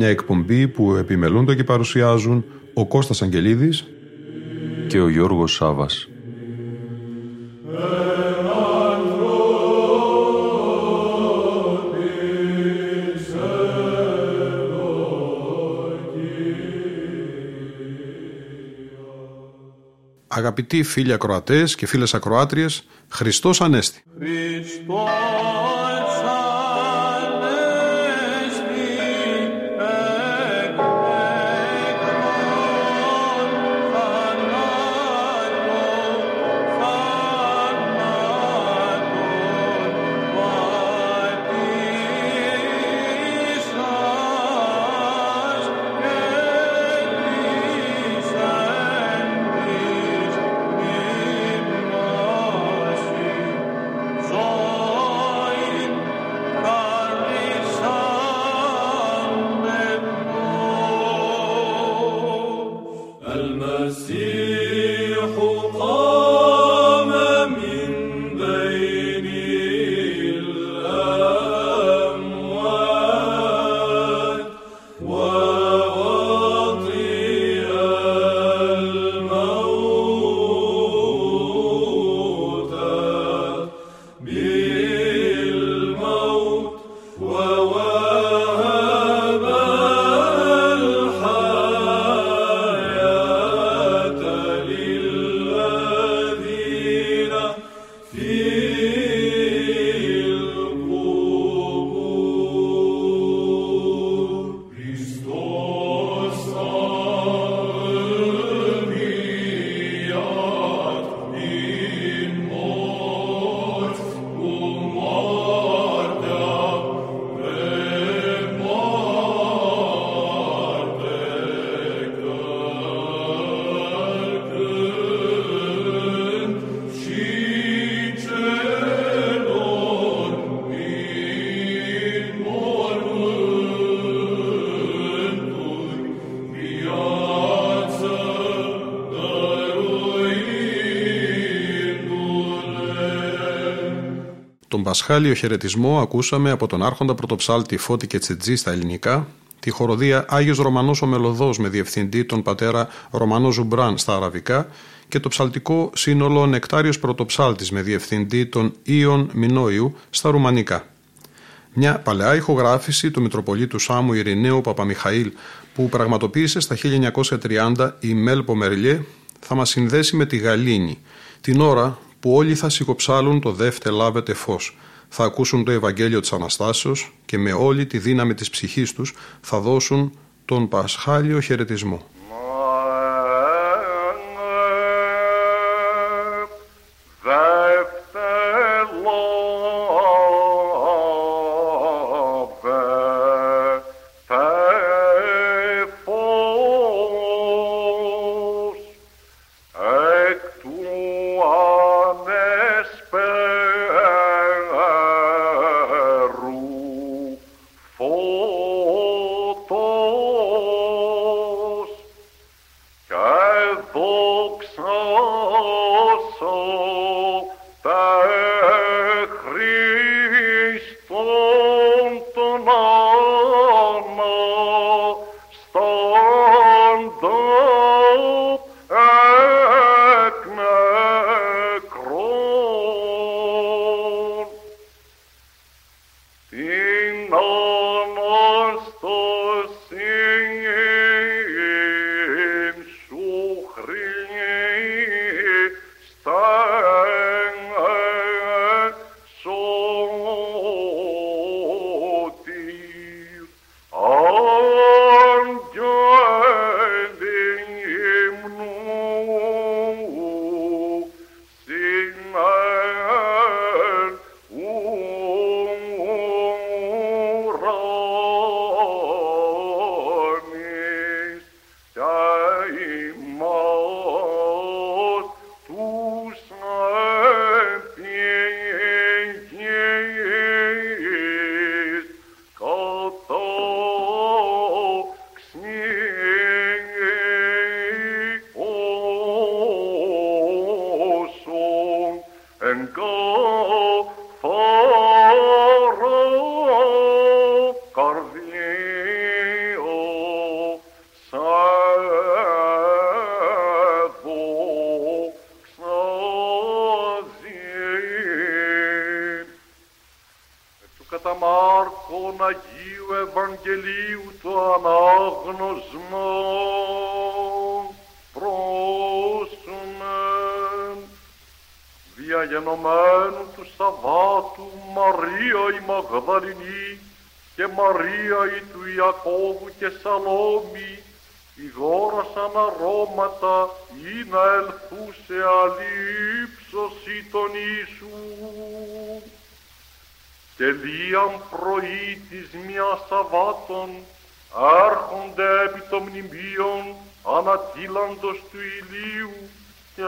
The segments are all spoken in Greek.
Μια εκπομπή που επιμελούνται και παρουσιάζουν ο Κώστας Αγγελίδης και ο Γιώργος Σάβας. Αγαπητοί φίλοι ακροατές και φίλες ακροάτριες, Χριστός Ανέστη. Πασχάλιο χαιρετισμό ακούσαμε από τον άρχοντα πρωτοψάλτη Φώτη Κετσετζή στα ελληνικά, τη χορωδία Άγιος Ρωμανός ο Μελωδός με διευθυντή τον πατέρα Ρωμανό Ζουμπράν στα αραβικά και το ψαλτικό σύνολο Νεκτάριος Πρωτοψάλτης με διευθυντή τον Ιων Μινόιου στα ρουμανικά. Μια παλαιά ηχογράφηση του Μητροπολίτου Σάμου Ειρηναίου Παπαμιχαήλ που πραγματοποίησε στα 1930 η Μέλπω Μερλιέ θα μας συνδέσει με τη Γαλήνη, την ώρα που όλοι θα σιγοψάλουν το δεύτε λάβετε φως, θα ακούσουν το Ευαγγέλιο της Αναστάσεως και με όλη τη δύναμη της ψυχής τους θα δώσουν τον Πασχάλιο χαιρετισμό. Ευαγγελίου το ανάγνωσμα πρόσουμε διαγενομένου του Σαββάτου Μαρία η Μαγδαληνή και Μαρία η του Ιακώβου και Σαλόμη ηγόρασαν αρώματα ή να ελθούσε αλήψωση τον Ιησού. Τελείαν πρωί της μιας Σαββάτων άρχονται επί των μνημείων ανατήλαντος του ηλίου και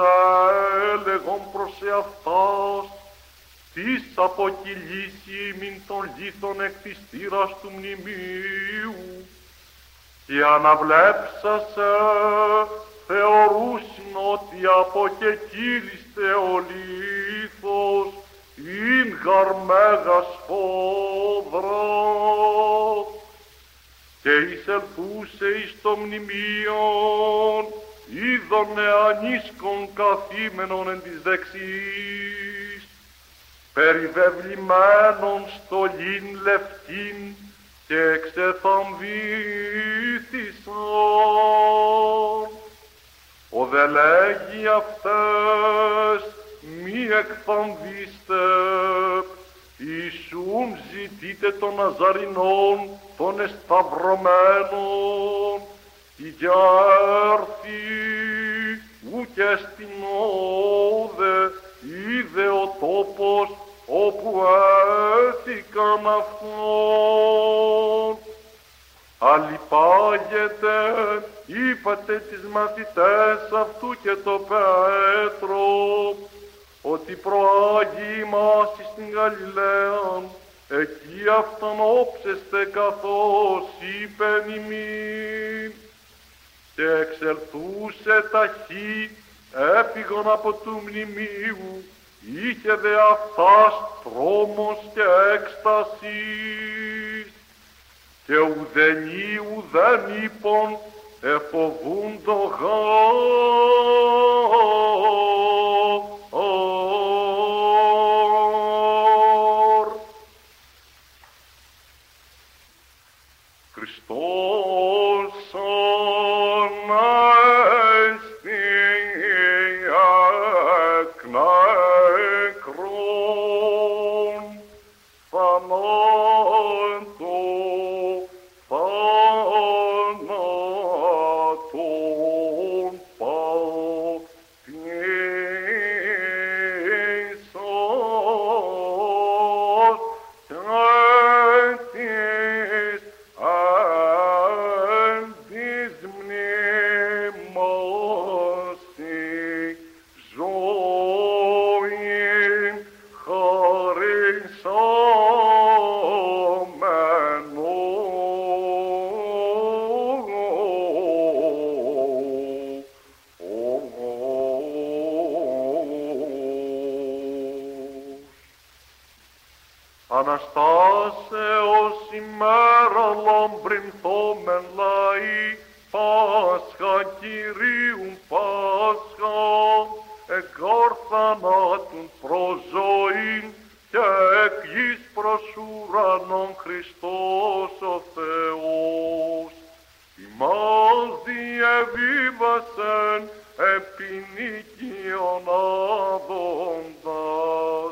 έλεγον προς εαυτάς τις αποκυλήσει μην των λίθων εκ της του μνημείου. Και αναβλέψασε θεωρούσιν ότι αποκεκύλιστε ο λίθος ειν γαρμέγας φόδρα και εισελθούσε εις το μνημείον είδονε ανίσκον καθήμενον εν της δεξής περιβεβλημένον στολήν λευτήν και εξεθαμβήθησαν ο δε λέγει αυτές μη εκφανδίστε, Ιησούν ζητείτε των Ναζαρινών, των εσταυρωμένων, για έρθει ούτε στην όδε, είδε ο τόπος όπου έθηκαν αυτόν. Αλληπάγεται, είπατε τις μαθητές αυτού και το Πέτρο, ότι προάγει ημάς στην Γαλιλαία, εκεί αυτόν όψεστε καθώς είπεν ημίν. Και εξελθούσε ταχύ, έπηγον από του μνημείου, είχε δε αυτάς τρόμος και έκστασης. Και ουδενή ουδέν Αναστάσεως ημέρα λαμπρινθόμεν λαϊ, Πάσχα Κυρίου Πάσχα, εκόρθανα τουν προζωήν, και εκ γης προς ουρανόν Χριστός ο Θεός. Ημάς διεβίβασεν επί νικιον άδοντας,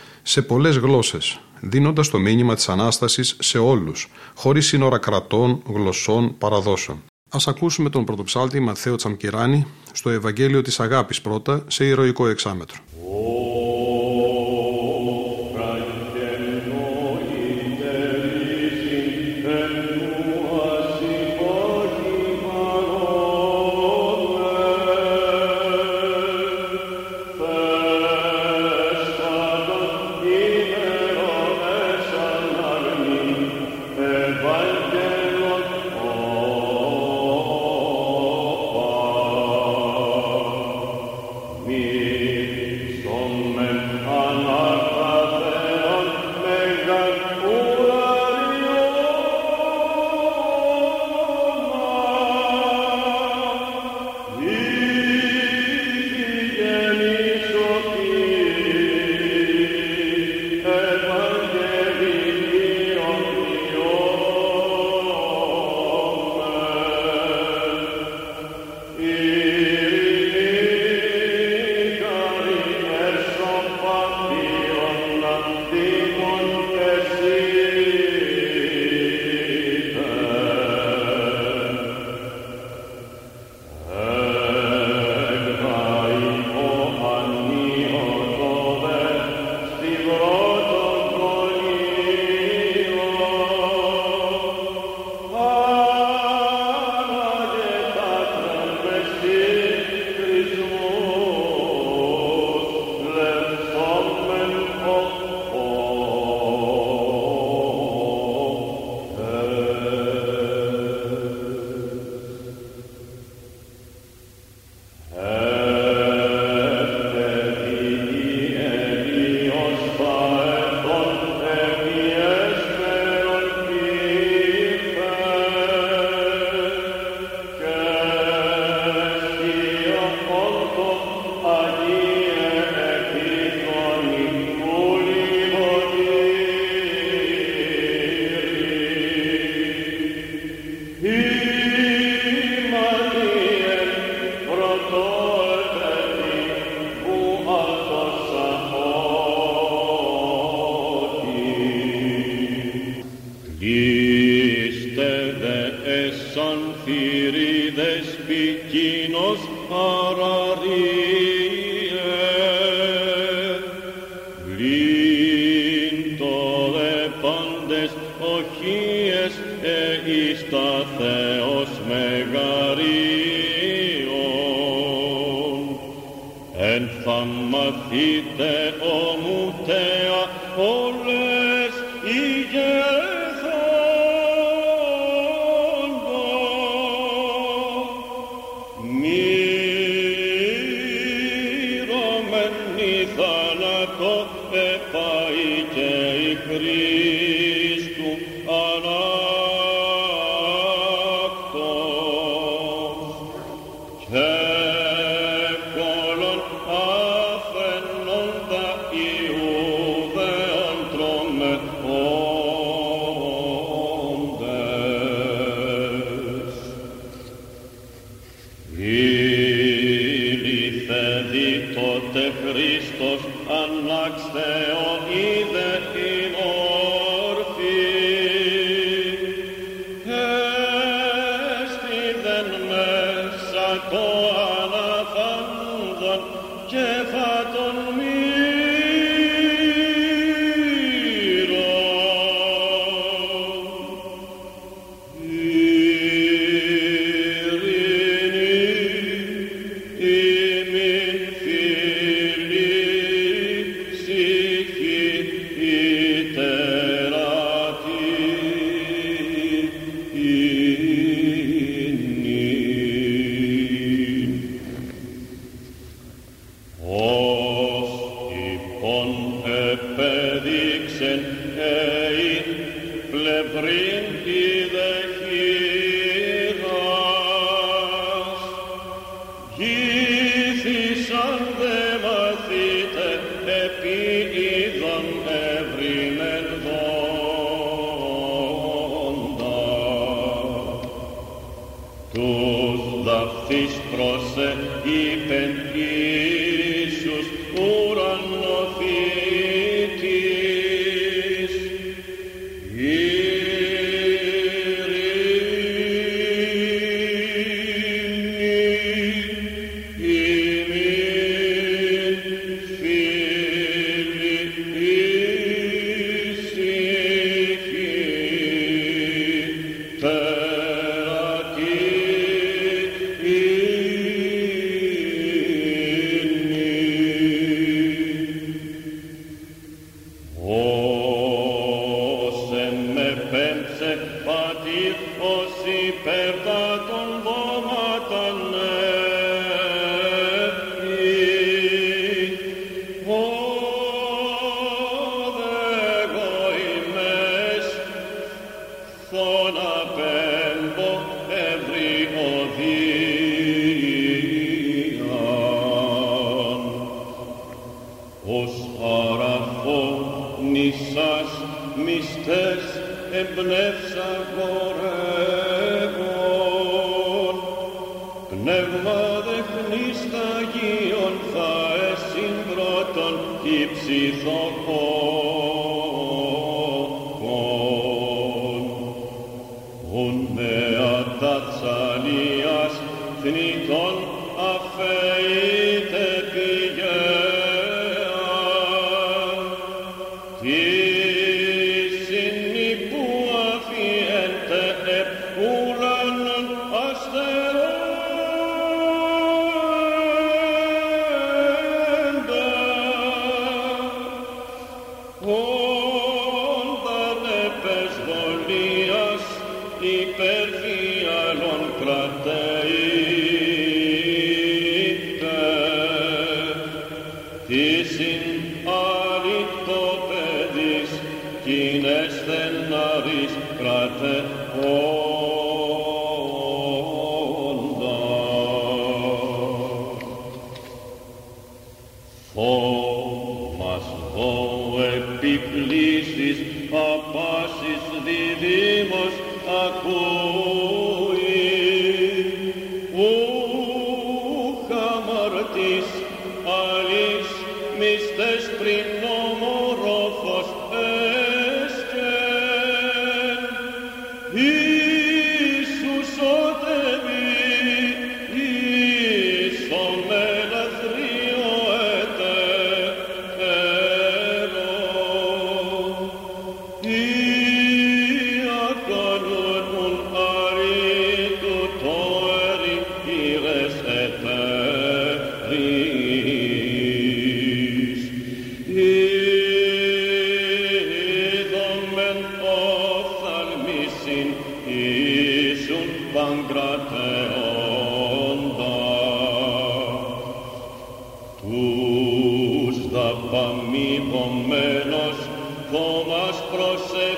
σε πολλές γλώσσες, δίνοντας το μήνυμα της Ανάστασης σε όλους, χωρίς σύνορα κρατών, γλωσσών, παραδόσεων. Ας ακούσουμε τον πρωτοψάλτη Μαθαίο Τσαμκυράνη στο Ευαγγέλιο της Αγάπης πρώτα σε ηρωικό εξάμετρο. Οχίες ε, εις τα Θεός μεγαρίων. Εν θα μαθείτε ομουτέα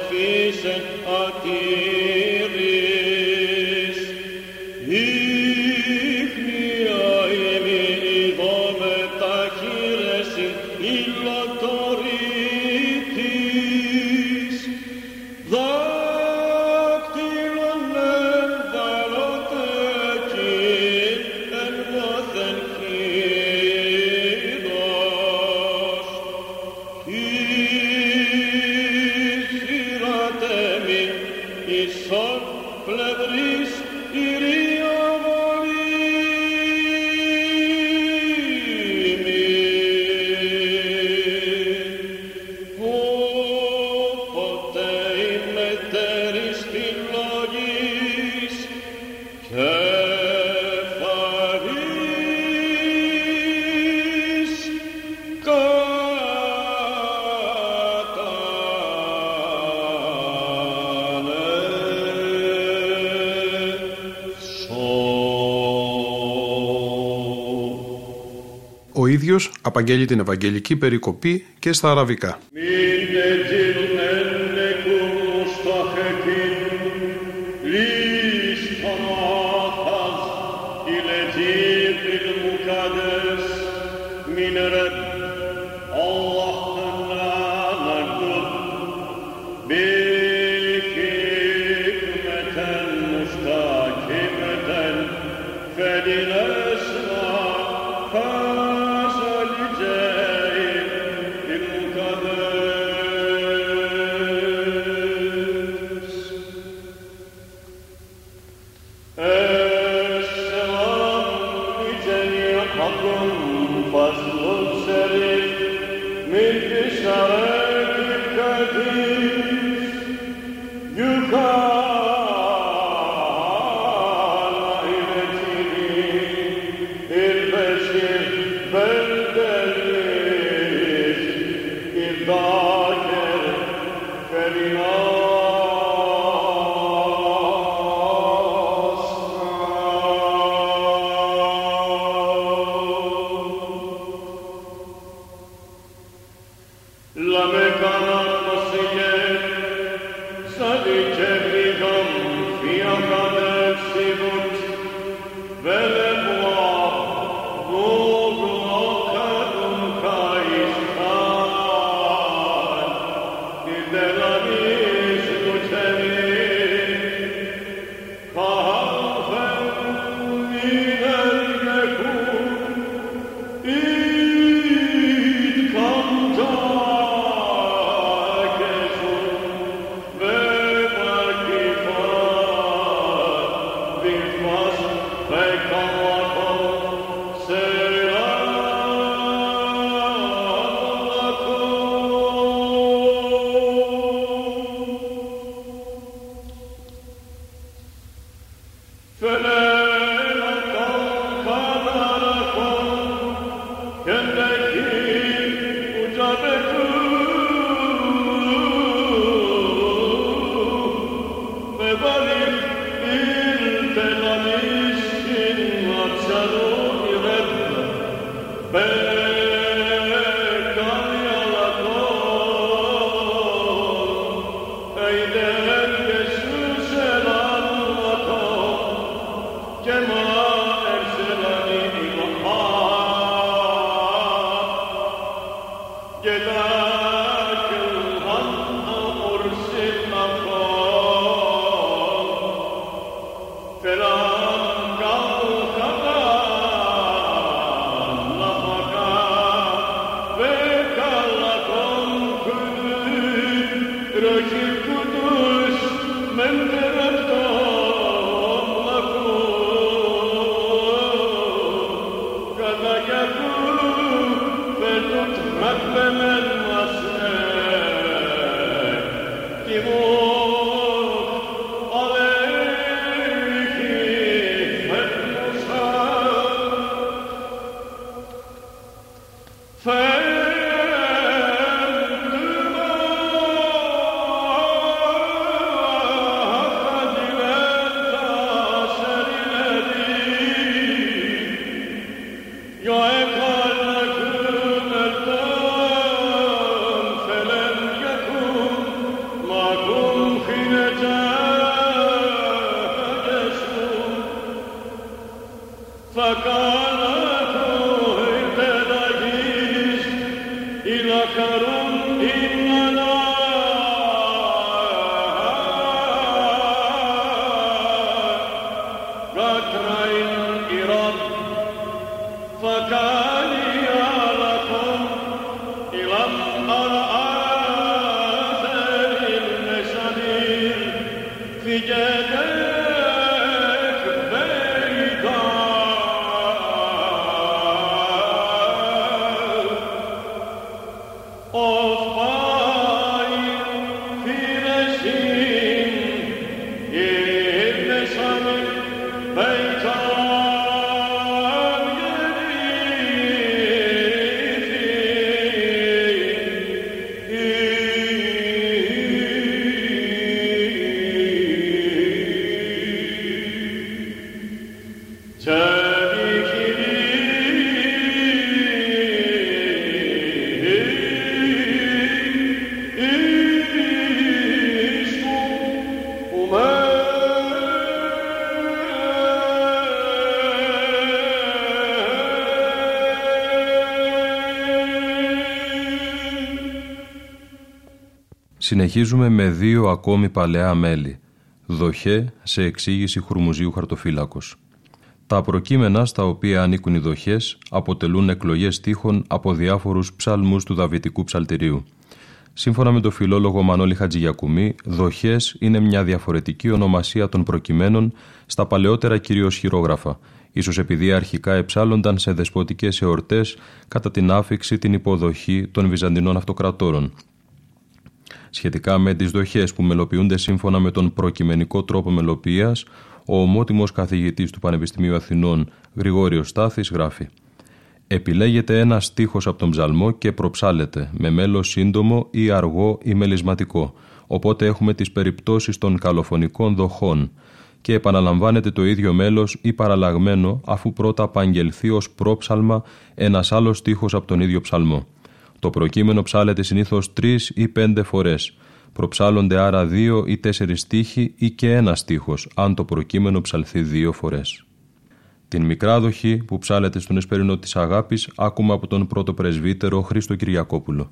προσεφήσε ίδιος απαγγέλει την Ευαγγελική περικοπή και στα αραβικά. one Συνεχίζουμε με δύο ακόμη παλαιά μέλη. Δοχέ σε εξήγηση Χουρμουζίου Χαρτοφύλακος. Τα προκείμενα στα οποία ανήκουν οι δοχές αποτελούν εκλογές στίχων από διάφορους ψαλμούς του Δαβητικού Ψαλτηρίου. Σύμφωνα με τον φιλόλογο Μανώλη Χατζηγιακουμή, δοχές είναι μια διαφορετική ονομασία των προκειμένων στα παλαιότερα κυρίως χειρόγραφα, ίσως επειδή αρχικά εψάλλονταν σε δεσποτικές εορτές κατά την άφηξη την υποδοχή των Βυζαντινών Αυτοκρατόρων. Σχετικά με τις δοχές που μελοποιούνται σύμφωνα με τον προκειμενικό τρόπο μελοποίηση, ο ομότιμος καθηγητής του Πανεπιστημίου Αθηνών Γρηγόριος Στάθης γράφει Επιλέγεται ένα στίχος από τον ψαλμό και προψάλεται με μέλος σύντομο ή αργό ή μελισματικό. Οπότε έχουμε τις περιπτώσεις των καλοφωνικών δοχών και επαναλαμβάνεται το ίδιο μέλος ή παραλλαγμένο αφού πρώτα απαγγελθεί ως πρόψαλμα ένας άλλος στίχος από τον ίδιο ψαλμό. Το προκείμενο ψάλεται συνήθως τρεις ή πέντε φορές. Προψάλλονται άρα δύο ή τέσσερις στίχοι ή και ένας στίχος, αν το προκείμενο ψαλθεί δύο φορές. Την μικρά δοχή που ψάλεται στον εσπερινό της αγάπης άκουμε από τον πρώτο πρεσβύτερο Χρήστο Κυριακόπουλο.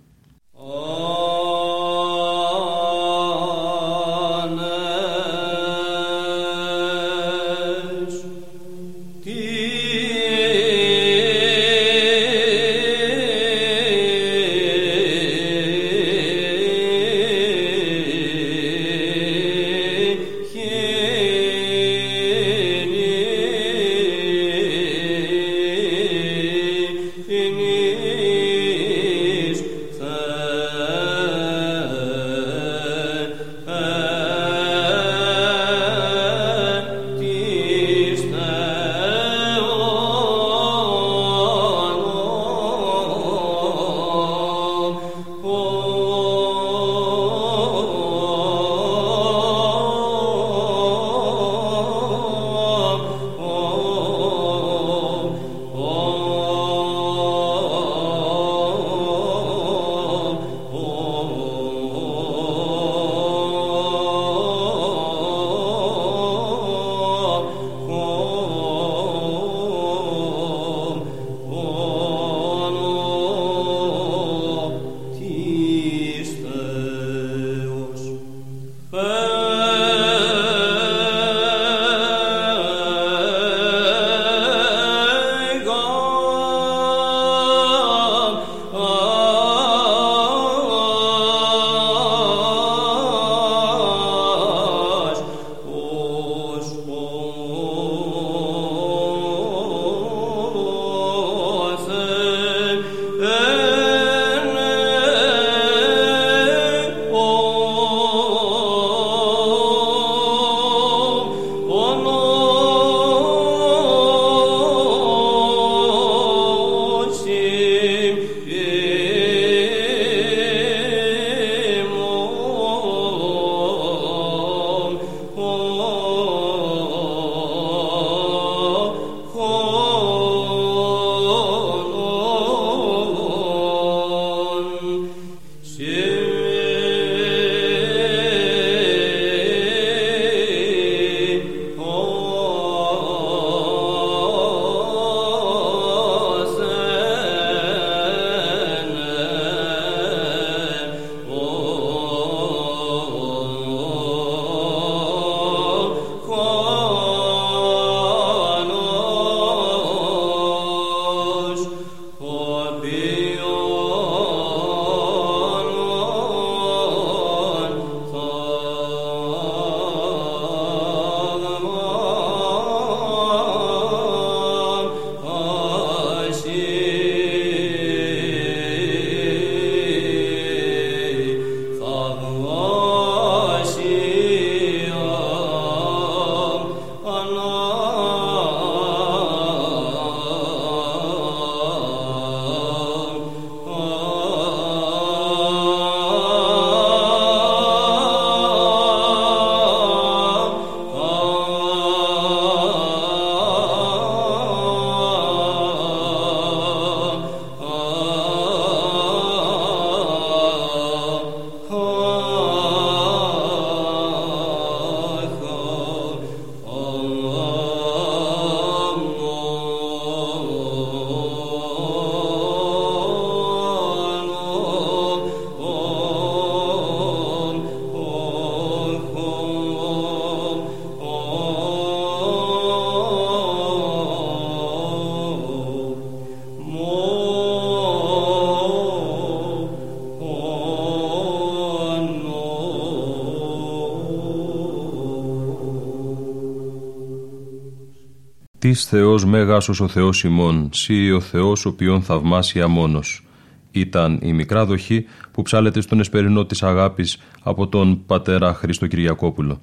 Τι Θεός μέγας ο Θεός ημών, σύ ο Θεός οποίον θαυμάσια μόνος. Ήταν η μικρά δοχή που ψάλεται στον εσπερινό της αγάπης από τον πατέρα Χρήστο Κυριακόπουλο.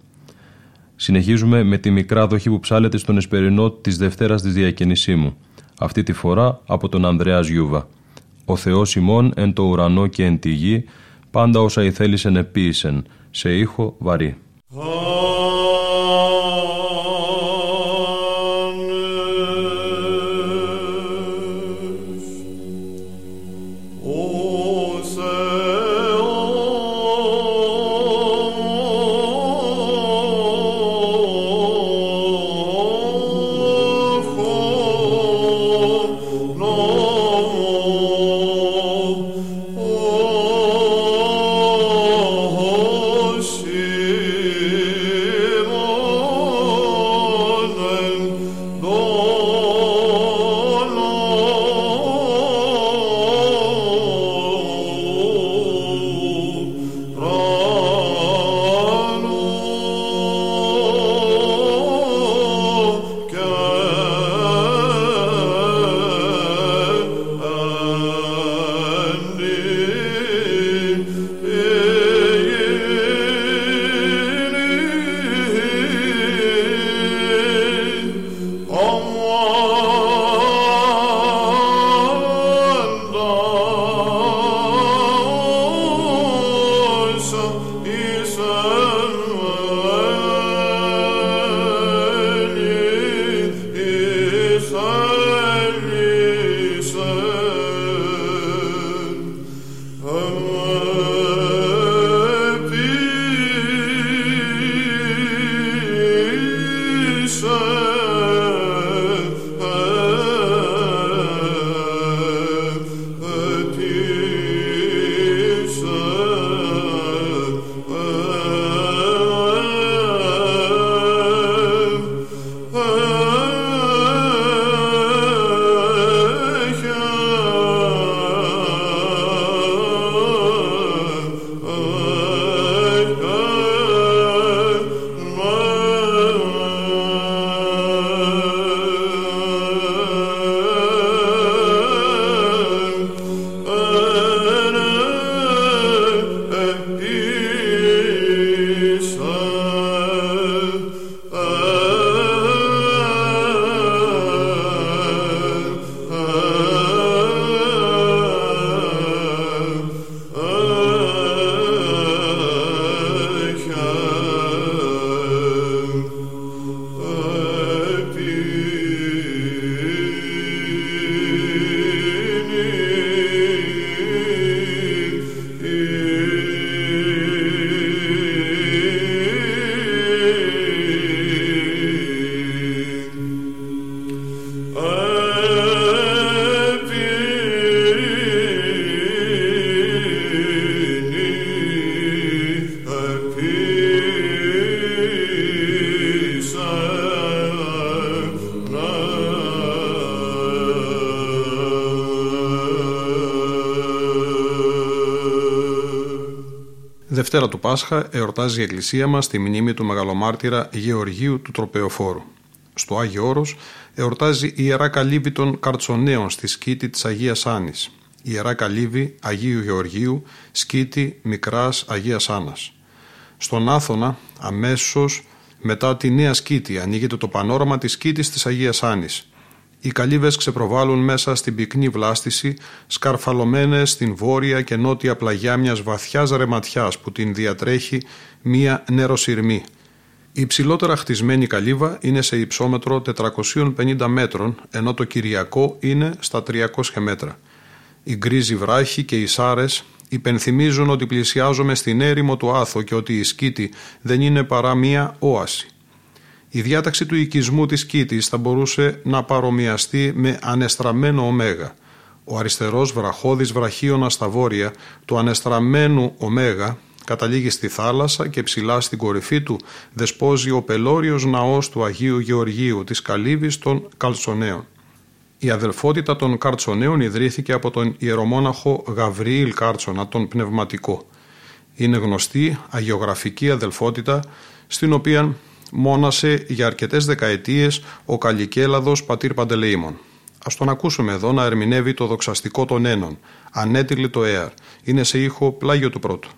Συνεχίζουμε με τη μικρά δοχή που ψάλεται στον εσπερινό της Δευτέρας της Διακαινησίμου. Αυτή τη φορά από τον Ανδρέας Γιούβα. Ο Θεός ημών εν το ουρανό και εν τη γη, πάντα όσα ηθέλησεν επίησεν, σε ήχο βαρύ. Δευτέρα του Πάσχα εορτάζει η Εκκλησία μας τη μνήμη του Μεγαλομάρτυρα Γεωργίου του Τροπεοφόρου. Στο Άγιο Όρος εορτάζει η Ιερά Καλύβη των Καρτσονέων στη σκήτη της Αγίας Άνης. Η Ιερά Καλύβη Αγίου Γεωργίου, σκήτη Μικράς Αγίας Άννας. Στον Άθωνα, αμέσως μετά τη νέα σκήτη, ανοίγεται το πανόραμα της σκήτης της Αγίας Άνης. Οι καλύβες ξεπροβάλλουν μέσα στην πυκνή βλάστηση, σκαρφαλωμένες στην βόρεια και νότια πλαγιά μιας βαθιάς ρεματιάς που την διατρέχει μία νεροσυρμή. Η ψηλότερα χτισμένη καλύβα είναι σε υψόμετρο 450 μέτρων, ενώ το Κυριακό είναι στα 300 μέτρα. Οι γκρίζοι βράχοι και οι σάρες υπενθυμίζουν ότι πλησιάζουμε στην έρημο του Άθο και ότι η σκήτη δεν είναι παρά μία όαση. Η διάταξη του οικισμού της Κίτης θα μπορούσε να παρομοιαστεί με ανεστραμμένο ωμέγα. Ο αριστερός βραχώδης βραχίωνα στα βόρεια του ανεστραμμένου ωμέγα καταλήγει στη θάλασσα και ψηλά στην κορυφή του δεσπόζει ο πελώριος ναός του Αγίου Γεωργίου της Καλύβης των Καλτσονέων. Η αδελφότητα των Καρτσονέων ιδρύθηκε από τον ιερομόναχο Γαβριήλ Κάρτσονα, τον πνευματικό. Είναι γνωστή αγιογραφική αδελφότητα στην οποία μόνασε για αρκετές δεκαετίες ο Καλλικέλαδος πατήρ Παντελεήμων. Ας τον ακούσουμε εδώ να ερμηνεύει το δοξαστικό των ένων. Ανέτειλη το ΕΑΡ. Είναι σε ήχο πλάγιο του πρώτου.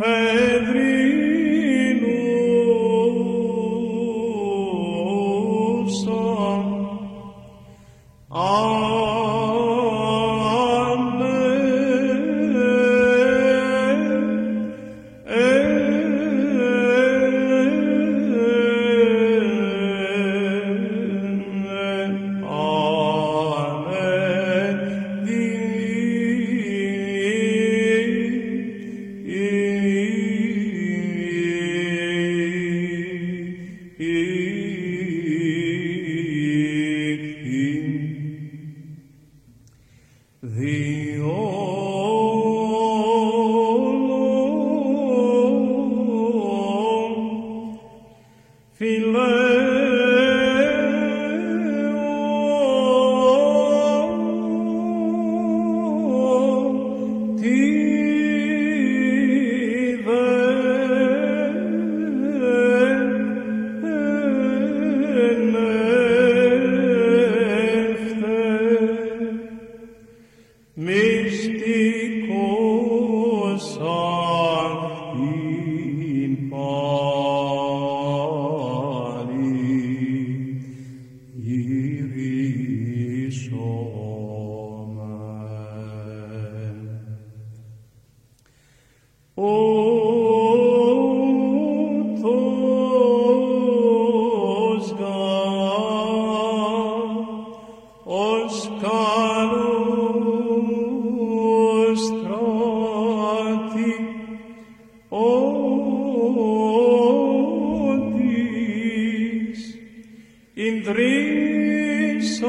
Every. Τρεις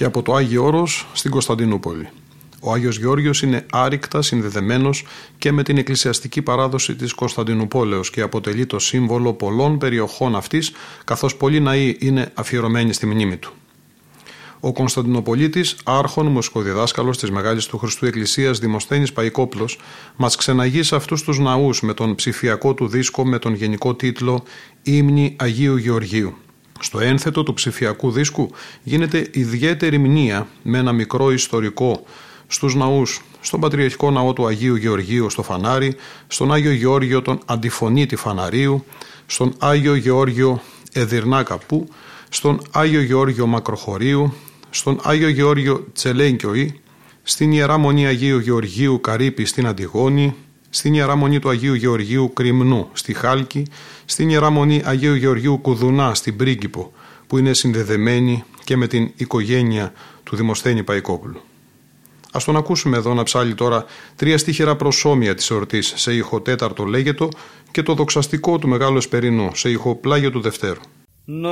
και από το Άγιο Όρος στην Κωνσταντινούπολη. Ο Άγιος Γεώργιος είναι άρρηκτα συνδεδεμένος και με την εκκλησιαστική παράδοση της Κωνσταντινούπολεως και αποτελεί το σύμβολο πολλών περιοχών αυτής, καθώς πολλοί ναοί είναι αφιερωμένοι στη μνήμη του. Ο Κωνσταντινοπολίτης, άρχον μουσικοδιδάσκαλος της Μεγάλης του Χριστού Εκκλησίας Δημοσθένης Παϊκόπλος, μας ξεναγεί σε αυτούς τους ναούς με τον ψηφιακό του δίσκο με τον γενικό τίτλο Ήμνη Αγίου Γεωργίου. Στο ένθετο του ψηφιακού δίσκου γίνεται ιδιαίτερη μνήα με ένα μικρό ιστορικό στους ναούς, στον Πατριαρχικό Ναό του Αγίου Γεωργίου στο Φανάρι, στον Άγιο Γεώργιο τον Αντιφωνήτη Φαναρίου, στον Άγιο Γεώργιο Εδυρνά Καπού, στον Άγιο Γεώργιο Μακροχωρίου, στον Άγιο Γεώργιο Τσελέγκιοη, στην Ιερά Μονή Αγίου Γεωργίου Καρύπη στην Αντιγόνη, στην Ιερά Μονή του Αγίου Γεωργίου Κρυμνού στη Χάλκη, στην Ιερά Μονή Αγίου Γεωργίου Κουδουνά στην Πρίγκιπο, που είναι συνδεδεμένη και με την οικογένεια του Δημοσθένη Παϊκόπουλου. Α τον ακούσουμε εδώ να ψάλει τώρα τρία στίχερα προσώμια της εορτής σε ήχο τέταρτο λέγετο και το δοξαστικό του Μεγάλου Εσπερινού σε ήχο πλάγιο του Δευτέρου. Ναι.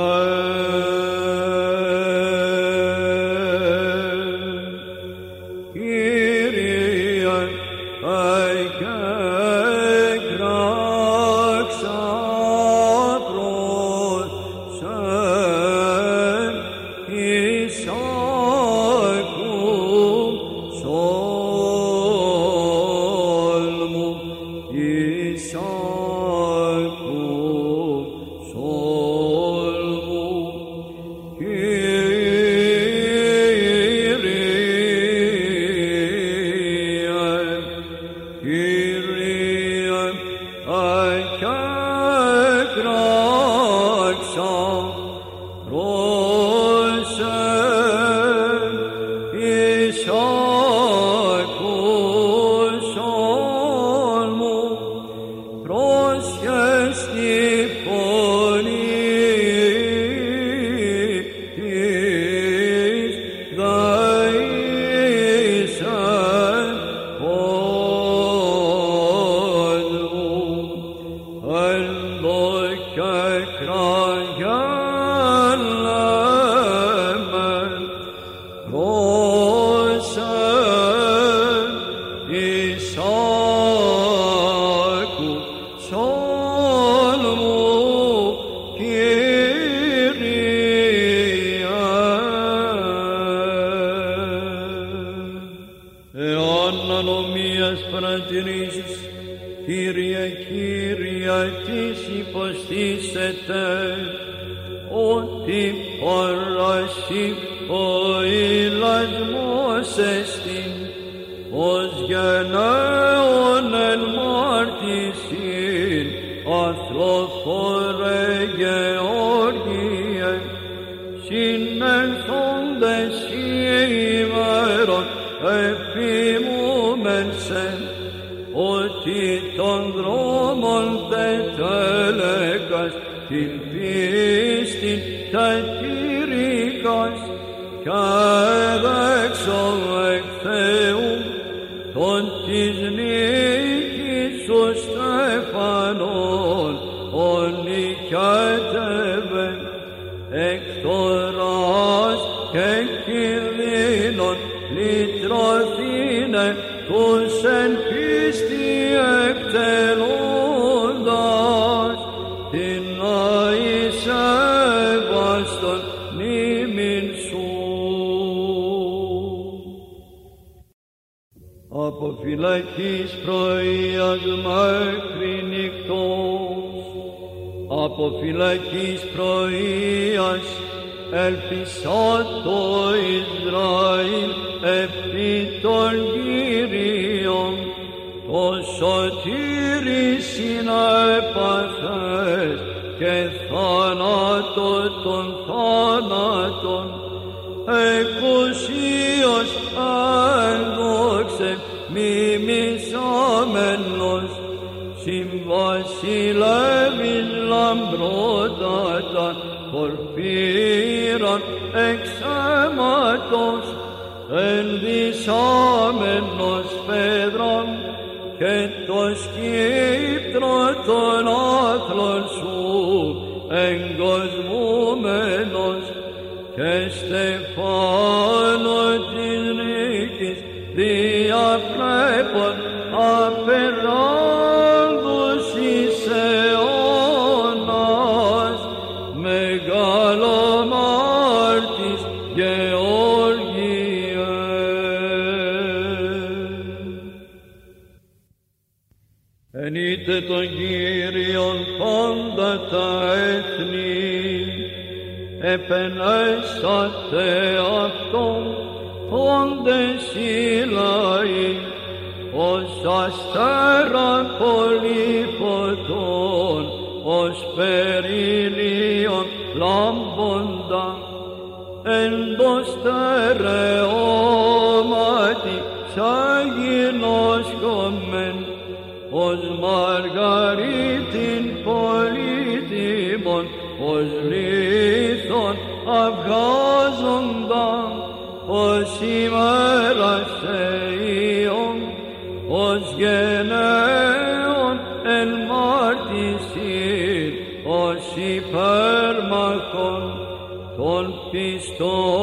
Των δρόμων τετέλεκας την πίστη τετήρικας και φυλακής πρωίας μέχρι νυχτός, από φυλακής πρωίας ελπισά το Ισραήλ επί των Κύριων το σωτήρι συνέπαθες και θάνατος μεγαλομάρτης Γεώργιε. Ενείτε τον Κύριον πάντα τα έθνη, επενέσατε Αυτόν όντες οι λαοί, ως αστέρα πολύ φωτών, ως περιλίων λάμποντα, εν το στερεώματι σαν γινώσκομεν, ως μαργαρίτην πολύτιμον, ως λίθον αυγάζοντα, ως ημέρα Todo.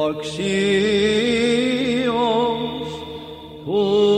Αξίως του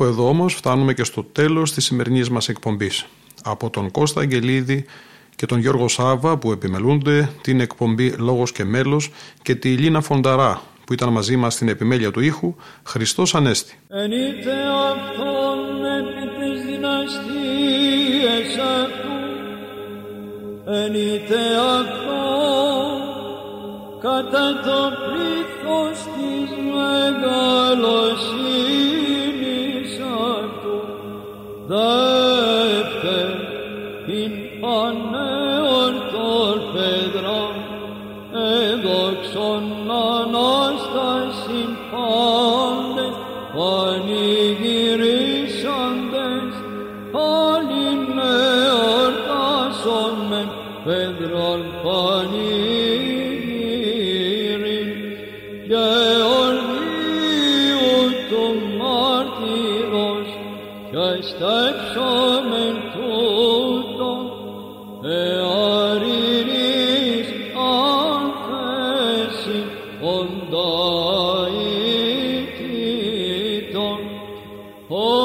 Κάπου εδώ όμως φτάνουμε και στο τέλος της σημερινής μας εκπομπής. Από τον Κώστα Αγγελίδη και τον Γιώργο Σάβα που επιμελούνται την εκπομπή «Λόγος και μέλος» και τη Λίνα Φονταρά που ήταν μαζί μας στην επιμέλεια του ήχου Χριστός Ανέστη. Ενείτε αυτόν επί της δυναστείας αυτού Ενείτε αυτόν κατά το Oh